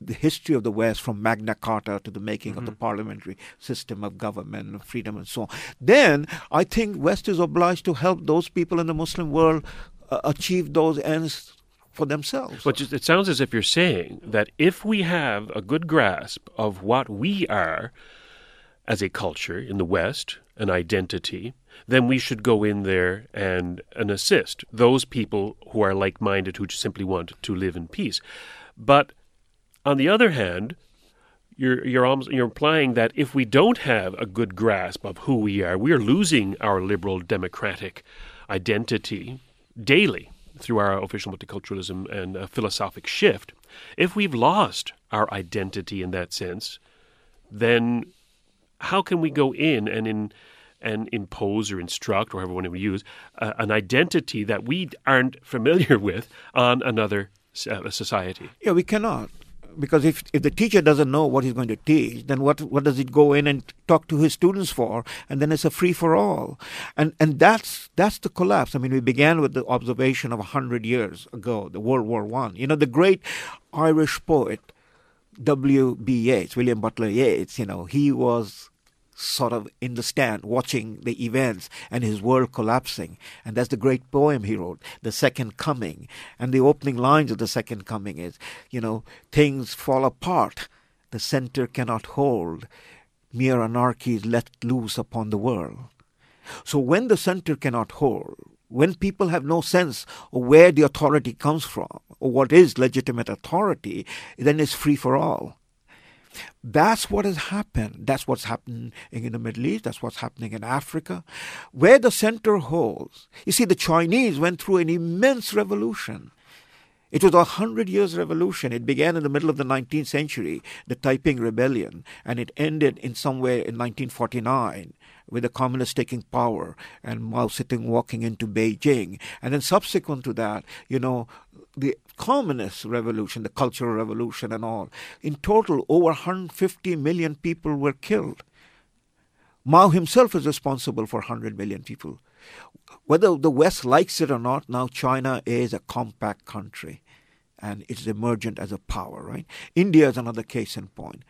the history of the West from Magna Carta to the making mm-hmm. of the mm-hmm. parliamentary system of government and freedom and so on. Then I think West is obliged to help those people in the Muslim world uh, achieve those ends for themselves. But it sounds as if you're saying that if we have a good grasp of what we are as a culture in the West, an identity, then we should go in there and, and assist those people who are like minded who simply want to live in peace. But on the other hand, you're you're almost you're implying that if we don't have a good grasp of who we are, we're losing our liberal democratic identity daily through our official multiculturalism and uh, philosophic shift. If we've lost our identity in that sense, then how can we go in and in and impose or instruct, or however one would use, uh, an identity that we aren't familiar with on another uh, society? Yeah, we cannot because if if the teacher doesn't know what he's going to teach, then what what does it go in and talk to his students for? And then it's a free for all, and and that's that's the collapse. I mean, we began with the observation of hundred years ago, the World War One. You know, the great Irish poet W. B. Yeats, William Butler Yeats. You know, he was sort of in the stand watching the events and his world collapsing. And that's the great poem he wrote, The Second Coming. And the opening lines of The Second Coming is, you know, things fall apart, the center cannot hold, mere anarchy is let loose upon the world. So when the center cannot hold, when people have no sense of where the authority comes from or what is legitimate authority, then it's free for all. That's what has happened. That's what's happening in the Middle East. That's what's happening in Africa. Where the center holds. You see, the Chinese went through an immense revolution. It was a hundred years revolution. It began in the middle of the 19th century, the Taiping Rebellion, and it ended in somewhere in 1949 with the communists taking power and Mao Zedong walking into Beijing. And then subsequent to that, you know, the communist revolution, the cultural revolution, and all. In total, over 150 million people were killed. Mao himself is responsible for 100 million people. Whether the West likes it or not, now China is a compact country and it's emergent as a power, right? India is another case in point.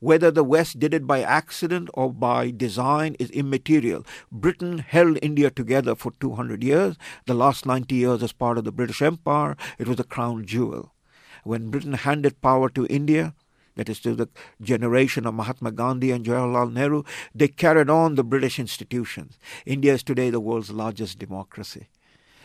Whether the West did it by accident or by design is immaterial. Britain held India together for 200 years. The last 90 years as part of the British Empire, it was a crown jewel. When Britain handed power to India, that is to the generation of Mahatma Gandhi and Jawaharlal Nehru, they carried on the British institutions. India is today the world's largest democracy.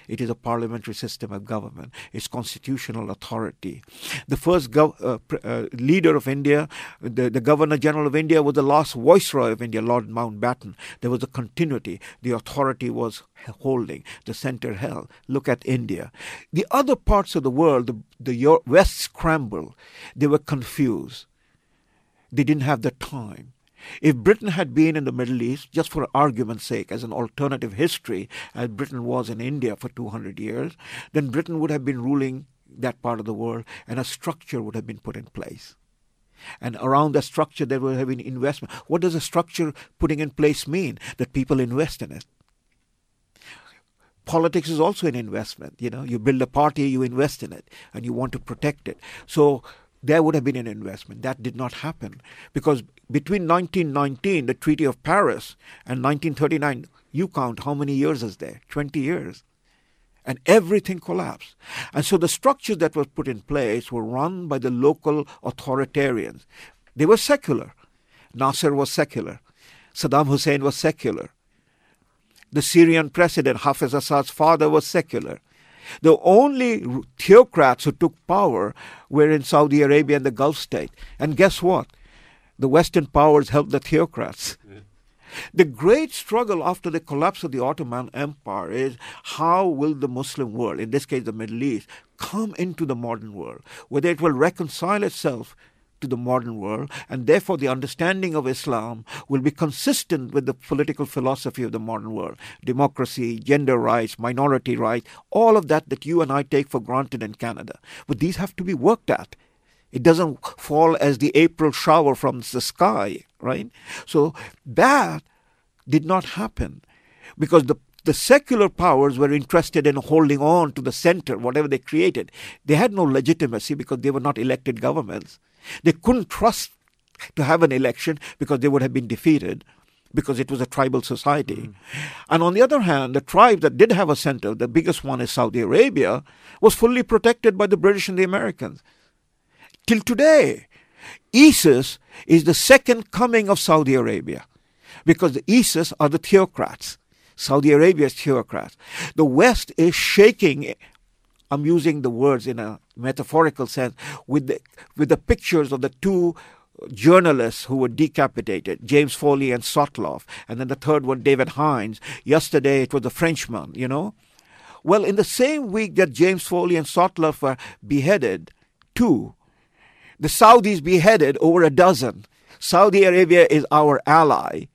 It is a parliamentary system of government. It's constitutional authority. The first gov- uh, pr- uh, leader of India, the, the Governor General of India, was the last Viceroy of India, Lord Mountbatten. There was a continuity. The authority was holding. The center held. Look at India. The other parts of the world, the, the West scrambled. They were confused. They didn't have the time. If Britain had been in the Middle East, just for argument's sake, as an alternative history, as Britain was in India for 200 years, then Britain would have been ruling that part of the world and a structure would have been put in place. And around that structure, there would have been investment. What does a structure putting in place mean? That people invest in it. politics is also an investment. You know, you build a party, you invest in it, and you want to protect it. So there would have been an investment. That did not happen because between 1919, the Treaty of Paris, and 1939, you count how many years is there? 20 years. And everything collapsed. And so the structures that were put in place were run by the local authoritarians. They were secular. Nasser was secular. Saddam Hussein was secular. The Syrian president, Hafez Assad's father, was secular. The only theocrats who took power were in Saudi Arabia and the Gulf state. And guess what? The Western powers helped the theocrats. The great struggle after the collapse of the Ottoman Empire is how will the Muslim world, in this case the Middle East, come into the modern world, whether it will reconcile itself to the modern world, and therefore the understanding of Islam will be consistent with the political philosophy of the modern world democracy, gender rights, minority rights, all of that that you and I take for granted in Canada. But these have to be worked at. It doesn't fall as the April shower from the sky, right? So that did not happen because the the secular powers were interested in holding on to the center, whatever they created. They had no legitimacy because they were not elected governments. They couldn't trust to have an election because they would have been defeated because it was a tribal society. Mm. And on the other hand, the tribe that did have a center, the biggest one is Saudi Arabia, was fully protected by the British and the Americans. Till today, ISIS is the second coming of Saudi Arabia because the ISIS are the theocrats. Saudi Arabia is theocrats. The West is shaking I'm using the words in a metaphorical sense with the, with the pictures of the two journalists who were decapitated, James Foley and Sotloff, and then the third one, David Haines. Yesterday it was a Frenchman, you know. Well, in the same week that James Foley and Sotloff were beheaded, two, the Saudis beheaded over a dozen. Saudi Arabia is our ally,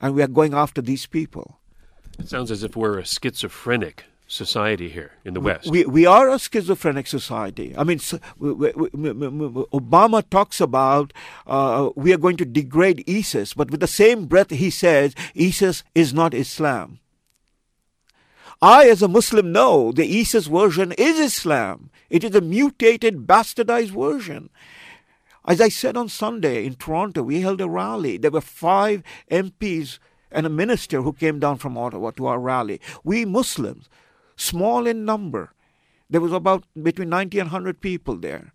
and we are going after these people. It sounds as if we're a schizophrenic society here in the West. We, we are a schizophrenic society. I mean, Obama talks about uh, we are going to degrade ISIS, but with the same breath, he says ISIS is not Islam. I, as a Muslim, know the ISIS version is Islam. It is a mutated, bastardized version. As I said on Sunday in Toronto, we held a rally. There were five MPs and a minister who came down from Ottawa to our rally. We Muslims small in number. There was about between 90 and 100 people there.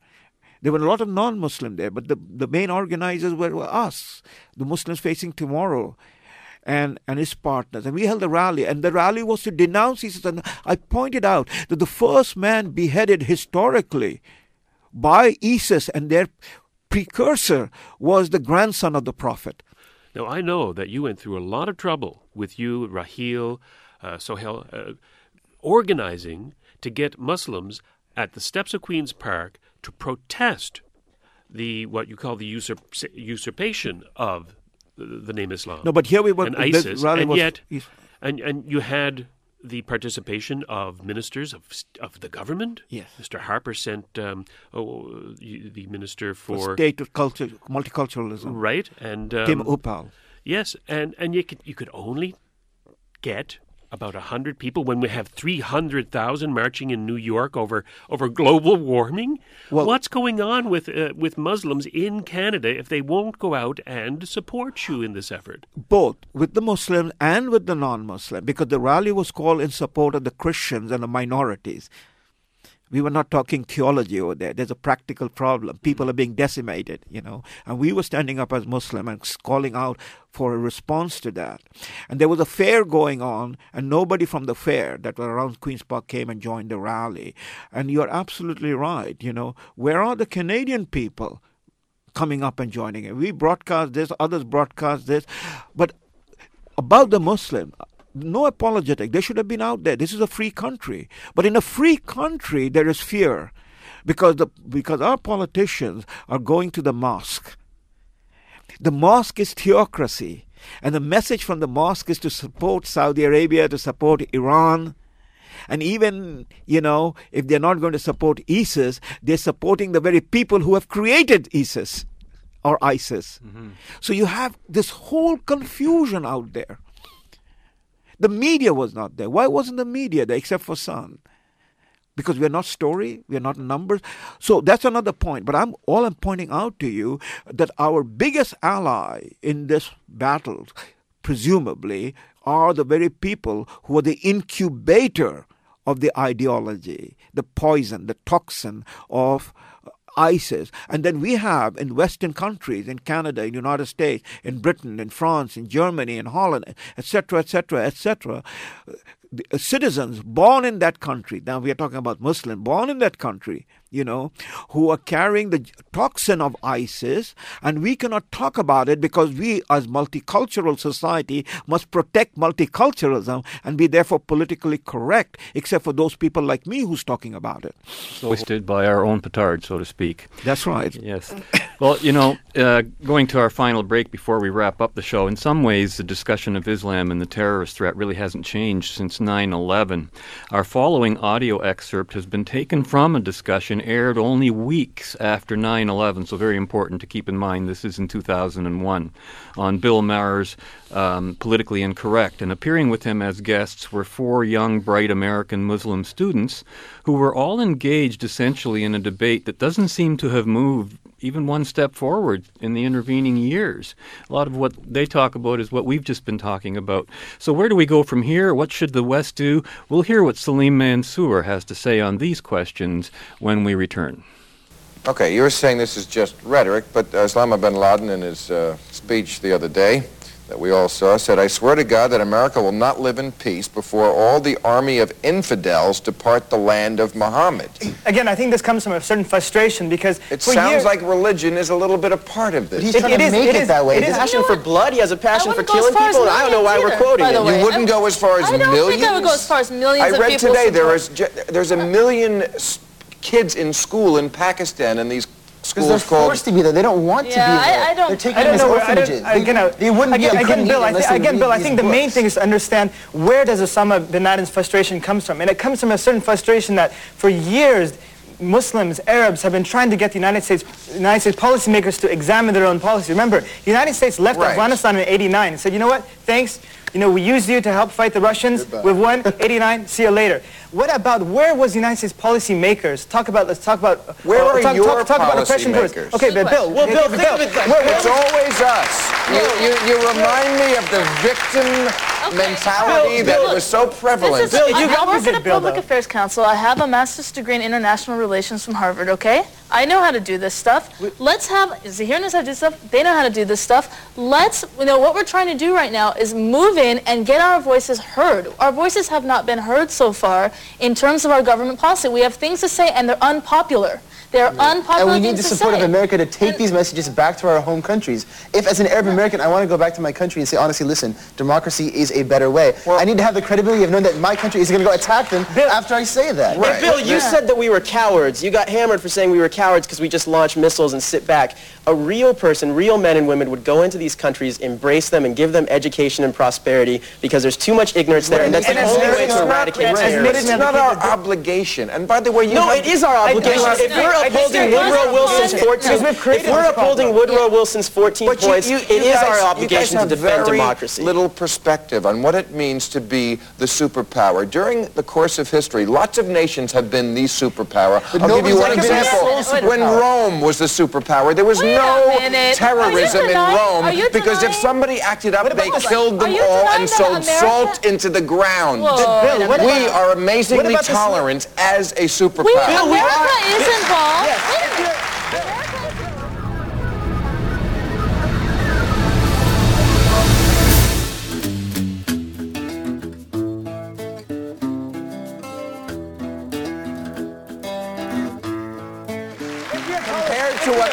There were a lot of non Muslim there, but the, the main organizers were, were us, the Muslims facing tomorrow, and, and his partners. And we held a rally, and the rally was to denounce ISIS. And I pointed out that the first man beheaded historically by ISIS and their precursor was the grandson of the Prophet. Now, I know that you went through a lot of trouble with you, Raheel, uh, Sohail. Uh, organizing to get Muslims at the steps of Queen's Park to protest the what you call the usurp- usurpation of the, the, name Islam. No, but here we were and ISIS, and was, yet, and and you had the participation of ministers of of the government. Yes, Mr. Harper sent um, oh, the minister for, for state of culture, multiculturalism, right? And um, Tim Uppal. Yes, and and you could you could only get about 100 people when we have 300,000 marching in New York over over global warming? Well, What's going on with uh, with Muslims in Canada if they won't go out and support you in this effort? Both with the Muslims and with the non-Muslim because the rally was called in support of the Christians and the minorities. We were not talking theology over there. There's a practical problem. Hmm. People are being decimated, you know. And we were standing up as Muslim and calling out for a response to that. And there was a fair going on, and nobody from the fair that were around Queen's Park came and joined the rally. And you're absolutely right, you know. Where are the Canadian people coming up and joining it? We broadcast this, others broadcast this. But about the Muslim, no apologetic. They should have been out there. This is a free country. But in a free country, there is fear because, the, because our politicians are going to the mosque. The mosque is theocracy. And the message from the mosque is to support Saudi Arabia, to support Iran. And even, you know, if they're not going to support ISIS, they're supporting the very people who have created ISIS or ISIS. Mm-hmm. So you have this whole confusion out there. The media was not there. Why wasn't the media there except for Sun? Because we're not story, we're not numbers. So that's another point. But I'm all I'm pointing out to you that our biggest ally in this battle, presumably, are the very people who are the incubator of the ideology, the poison, the toxin of ISIS. And then we have in Western countries, in Canada, in United States, in Britain, in France, in Germany, in Holland, etc., etc., etc., citizens born in that country. Now we are talking about Muslim born in that country you know, who are carrying the toxin of ISIS, and we cannot talk about it because we, as multicultural society, must protect multiculturalism and be therefore politically correct, except for those people like me who's talking about it. Twisted by our own petard, so to speak. That's right. Yes. well, you know, uh, going to our final break before we wrap up the show, in some ways, the discussion of Islam and the terrorist threat really hasn't changed since 9 11. Our following audio excerpt has been taken from a discussion aired only weeks after 9 11, so very important to keep in mind this is in 2001, on Bill Maher's um, Politically Incorrect. And appearing with him as guests were four young, bright American Muslim students who were all engaged essentially in a debate that doesn't seem to have moved even one step forward in the intervening years. A lot of what they talk about is what we've just been talking about. So, where do we go from here? What should the West do? We'll hear what Salim Mansur has to say on these questions when we return. Okay, you're saying this is just rhetoric, but uh, Osama bin Laden, in his uh, speech the other day, that we all saw said, I swear to God that America will not live in peace before all the army of infidels depart the land of Muhammad. Again, I think this comes from a certain frustration because it sounds years, like religion is a little bit a part of this. But he's trying it to is, make it, it is, that way. It He is, has passion for blood. He has a passion for killing as far as people. And I don't know why we're quoting either, him. by the way. You wouldn't go as far as millions? I don't millions? think I would go as far as millions I of read people today there support- is ju- there's a million kids in school in Pakistan in these Because they're schools called forced to be there. They don't want to Yeah, be there. I- I don't- They're taking I don't them as know. where- I orphanages. don't, again, they wouldn't again, be again, Ukrainian Bill. I unless thi- again, Bill. I think the main thing is to understand where does Osama bin Laden's frustration comes from, and it comes from a certain frustration that for years. Muslims, Arabs have been trying to get the United States, United States policymakers to examine their own policy. Remember, the United States left Right. Afghanistan in '89 and said, "You know what? Thanks. You know, we used you to help fight the Russians. We've won. '89. See you later." What about where was the United States policymakers? Talk about. Let's talk about. Where uh, are talk, your talk, talk about oppression towards- policymakers? Okay, but Bill. Well, Bill, okay, think of it like- where- where- It's always us. You, you, you remind me of the victim mentality Bill, that Bill, was so prevalent. This is, I, I work opposite at a Bill, public though. affairs council. I have a master's degree in international relations from Harvard, okay? I know how to do this stuff. Let's have, Zahir knows how to do stuff. They know how to do this stuff. Let's, you know, what we're trying to do right now is move in and get our voices heard. Our voices have not been heard so far in terms of our government policy. We have things to say and they're unpopular. They're unpopular And we need the support of America to take these messages back to our home countries. If, as an Arab American, I want to go back to my country and say, honestly, listen, democracy is a better way. I need to have the credibility of knowing that my country is going to go attack them after I say that. Right. Hey, Bill, you said that we were cowards. You got hammered for saying we were cowards because we just launched missiles and sit back. A real person, real men and women would go into these countries, embrace them, and give them education and prosperity because there's too much ignorance there, and that's And the it's- only way it's to not- eradicate it's not our obligation. And by the way, you No, have- it is our obligation. If no, we're I upholding. Woodrow Wilson's 14, we've if we're upholding. Woodrow Wilson's 14 points, you- it you is guys- our obligation to defend very democracy. little perspective on what it means to be the superpower. During the course of history, lots of nations have been the superpower. But I'll give you one ever been a example. When. Rome was the superpower, there was Wait no terrorism in Rome because if somebody acted up, they killed them all and sold America- salt into the ground. Bill, wait a. We are amazingly tolerant as a We, superpower. America is involved. Yes. Wait a minute.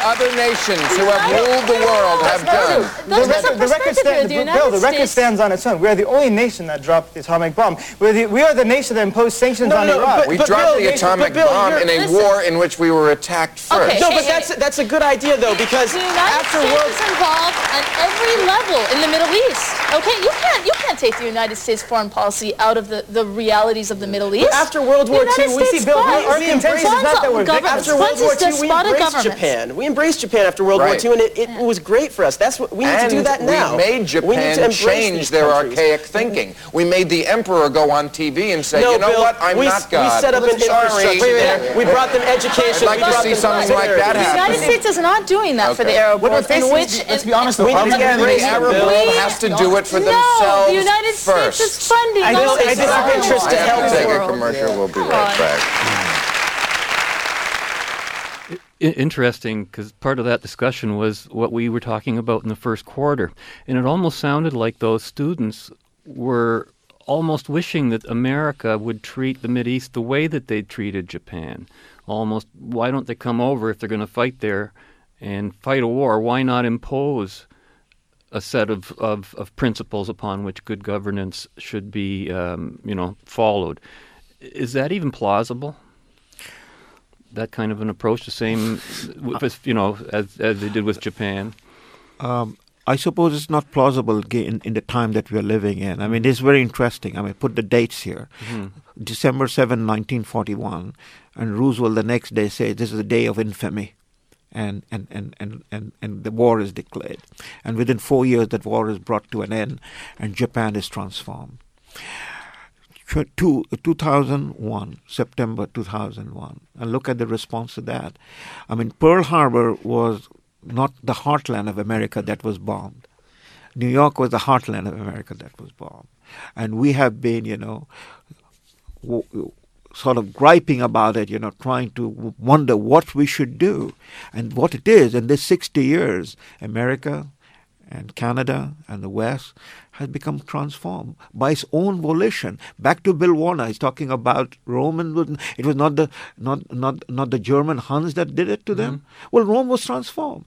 Other nations who have ruled the world have done. Those the are record, the record stand, here. The Bill, the record stands on its own. We are the only nation that dropped the atomic bomb. We're the, we are the nation that imposed sanctions No, on no, Iraq. but- We but dropped Bill, the atomic Bill, bomb in a listen. war in which we were attacked first. Okay. No, but hey, that's that's a good idea though because The United after States World is involved on every level in the Middle East. Okay, you can't you can't take the United States foreign policy out of the, the realities of the Middle East. after World War II, we see Bill. funds- our contention is not that we're. After World War II, we embraced. Japan. We embraced Japan after World Right. War II, and it, it was great for us. That's what we need and to do that now. we made We need Japan to change their countries. archaic thinking. We made the emperor go on TV and say, no, you know Bill, what, I'm we, not God. We set up an Sorry. infrastructure there. We brought them education. I'd like we to brought see them something like that The. United States is not doing that for the Okay. Arab world, we're in which let's be honest though, We are need to get we- rid The of Arab Bill. world has to do it for no, themselves the United first. States is funding I all I this disagree. stuff. Interest to help to the take a world. commercial. We'll be right back. Interesting because part of that discussion was what we were talking about in the first quarter. And it almost sounded like those students were almost wishing that America would treat the East the way that they treated Japan. Almost, why don't they come over if they're going to fight there and fight a war? Why not impose a set of, of, of principles upon which good governance should be, um, you know, followed? Is that even plausible? That kind of an approach, the same, with, you know, as as they did with Japan. Um, I suppose it's not plausible in, in the time that we are living in. I mean, it's very interesting. I mean, put the dates here. Mhm. December 7, 1941, and Roosevelt the next day says this is a day of infamy. And, and, and, and, and, and the war is declared. And within four years, that war is brought to an end, and Japan is transformed. Tw- Two, 2001, September 2001, and look at the response to that. I mean, Pearl Harbor was not the heartland of America that was bombed. New York was the heartland of America that was bombed. And we have been, you know, w- sort of griping about it, you know, trying to wonder what we should do. And what it is, in this 60 years, America and Canada and the West has become transformed by its own volition. Back to Bill Warner, he's talking about Roman. It was not the not not not the German Huns that did it to them. Mm-hmm. Well, Rome was transformed.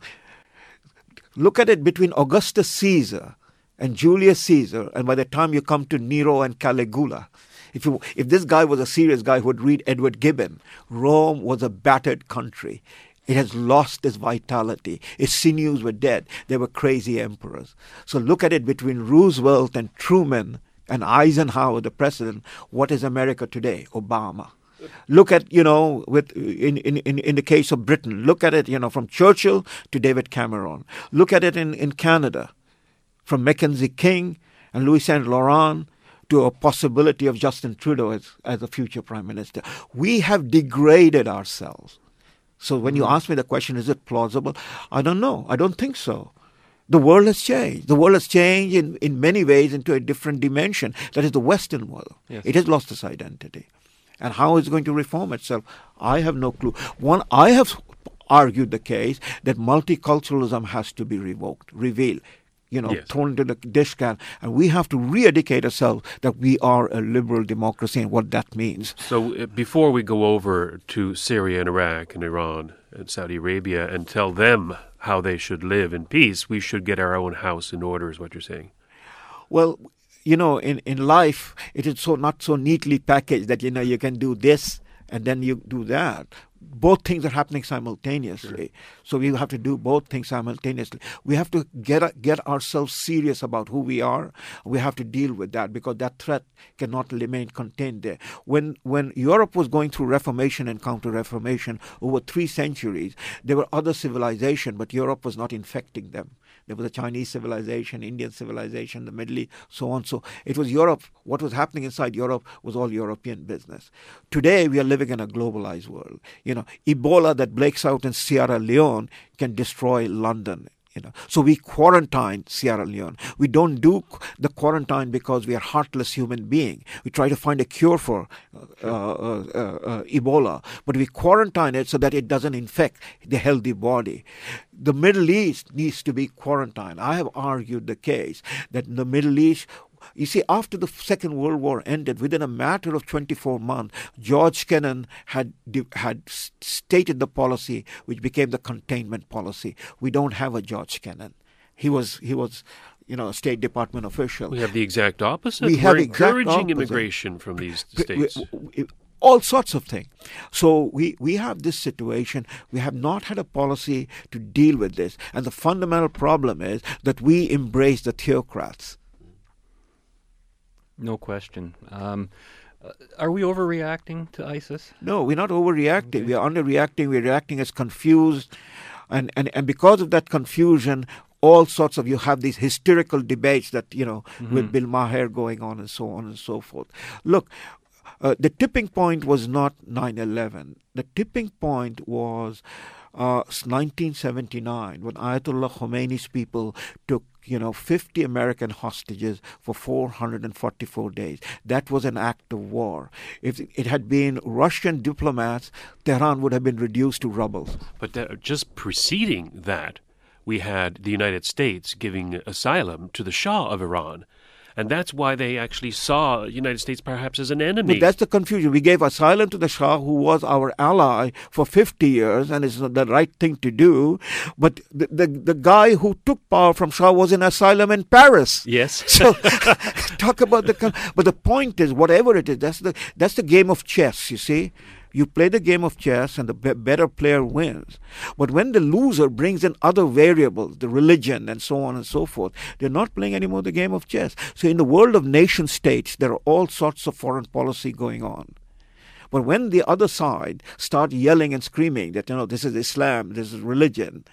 Look at it between Augustus Caesar and Julius Caesar, and by the time you come to Nero and Caligula, if you if this guy was a serious guy who would read Edward Gibbon, Rome was a battered country. It has lost its vitality. Its sinews were dead. They were crazy emperors. So look at it between Roosevelt and Truman and Eisenhower, the president. What is America today? Obama. Look at you know with in, in, in, the case of Britain. Look at it you know from Churchill to David Cameron. Look at it in, in Canada, from Mackenzie King and Louis Saint Laurent to a possibility of Justin Trudeau as, as a future prime minister. We have degraded ourselves. So when you mm-hmm. ask me the question, is it plausible? I don't know. I don't think so. The world has changed. The world has changed in, in many ways into a different dimension. That is the Western world. Yes. It has lost its identity. And how it's going to reform itself, I have no clue. One, I have argued the case that multiculturalism has to be revoked, revealed, you know, Yes. thrown into the dish can. And we have to re-educate ourselves that we are a liberal democracy and what that means. So uh, before we go over to Syria and Iraq and Iran and Saudi Arabia and tell them how they should live in peace, we should get our own house in order, is what you're saying. Well, you know, in, in life, it is so not so neatly packaged that you know you can do this and then you do that. Both things are happening simultaneously, so we have to do both things simultaneously. We have to get get ourselves serious about who we are. We have to deal with that because that threat cannot remain contained there. When when Europe was going through Reformation and Counter-Reformation over three centuries, there were other civilizations, but Europe was not infecting them. There was a Chinese civilization, Indian civilization, the Middle East, so on. So it was Europe. What was happening inside Europe was all European business. Today we are living in a globalized world. You know, Ebola that breaks out in Sierra Leone can destroy London. You know, so we quarantine Sierra Leone. We don't do the quarantine because we are heartless human being. We try to find a cure for uh, uh, uh, uh, Ebola, but we quarantine it so that it doesn't infect the healthy body. The Middle East needs to be quarantined. I have argued the case that in the Middle East you see, after the Second World War ended, within a matter of 24 months, George Kennan had had stated the policy, which became the containment policy. We don't have a George Kennan. He was he was, you know, a State Department official. We have the exact opposite. We have encouraging opposite. immigration from these states. all sorts of things. So we, we have this situation. We have not had a policy to deal with this. And the fundamental problem is that we embrace the theocrats. No question. Um, uh, are we overreacting to ISIS? No, we're not overreacting. We are underreacting. We're reacting as confused. and, and, and because of that confusion, all sorts of you have these hysterical debates that you know Mm-hmm. with Bill Maher going on and so on and so forth. Look, uh, the tipping point was not 9/11. The tipping point was uh, 1979 when Ayatollah Khomeini's people took you know 50 American hostages for 444 days. That was an act of war. If it had been Russian diplomats, Tehran would have been reduced to rubble. But that, just preceding that, we had the United States giving asylum to the Shah of Iran. And that's why they actually saw the United States perhaps as an enemy. But that's the confusion. We gave asylum to the Shah, who was our ally for 50 years, and it's the right thing to do. But the, the, the guy who took power from Shah was in asylum in Paris. Yes. So talk about the. But the point is, whatever it is, that's the that's the game of chess. You see. You play the game of chess and the be- better player wins. But when the loser brings in other variables, the religion and so on and so forth, they're not playing anymore the game of chess. So in the world of nation states, there are all sorts of foreign policy going on. But when the other side start yelling and screaming that, you know, this is Islam, this is religion,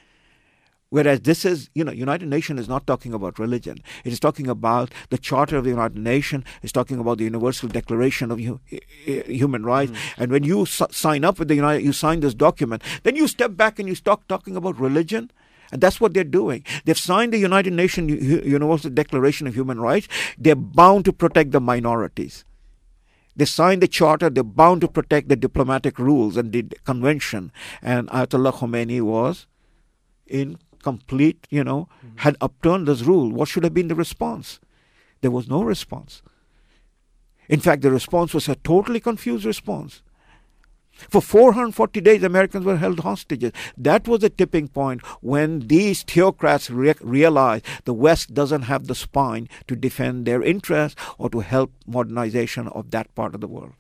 whereas this is, you know, United Nations is not talking about religion. It is talking about the Charter of the United Nations. It's talking about the Universal Declaration of Hu- Human Rights. Mm. And when you s- sign up with the United, you sign this document, then you step back and you start talking about religion. And that's what they're doing. They've signed the United Nations Universal Declaration of Human Rights. They're bound to protect the minorities. They signed the charter, they're bound to protect the diplomatic rules and the convention. And Ayatollah Khomeini was in complete, you know, mm-hmm. had upturned this rule. What should have been the response? There was no response. In fact, the response was a totally confused response. For 440 days, Americans were held hostages. That was the tipping point when these theocrats re- realized the West doesn't have the spine to defend their interests or to help modernization of that part of the world.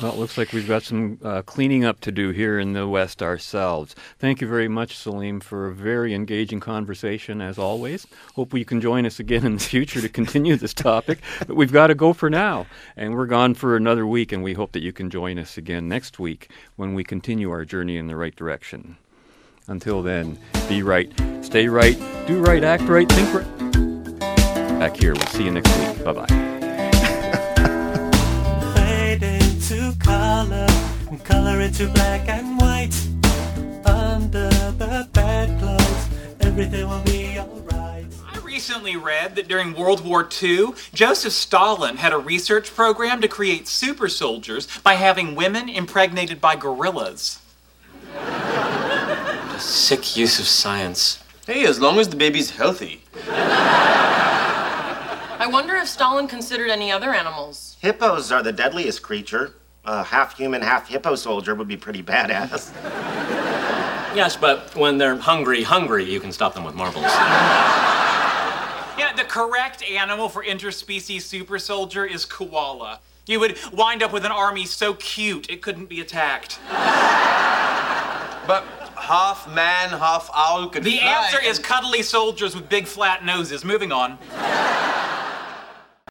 Well, it looks like we've got some uh, cleaning up to do here in the West ourselves. Thank you very much, Salim, for a very engaging conversation as always. Hope you can join us again in the future to continue this topic. But we've got to go for now, and we're gone for another week, and we hope that you can join us again next week when we continue our journey in the right direction. Until then, be right, stay right, do right, act right, think right. Back here. We'll see you next week. Bye bye. Fade into color and color into black and white. Under the bedclothes, everything will be alright. I recently read that during World War II, Joseph Stalin had a research program to create super soldiers by having women impregnated by gorillas. A sick use of science. Hey, as long as the baby's healthy. I wonder if Stalin considered any other animals. Hippos are the deadliest creature. A half human, half hippo soldier would be pretty badass. Yes, but when they're hungry, hungry, you can stop them with marbles. Yeah, the correct animal for interspecies super soldier is koala. You would wind up with an army so cute it couldn't be attacked. But half man, half owl could The fly. answer is cuddly soldiers with big flat noses. Moving on.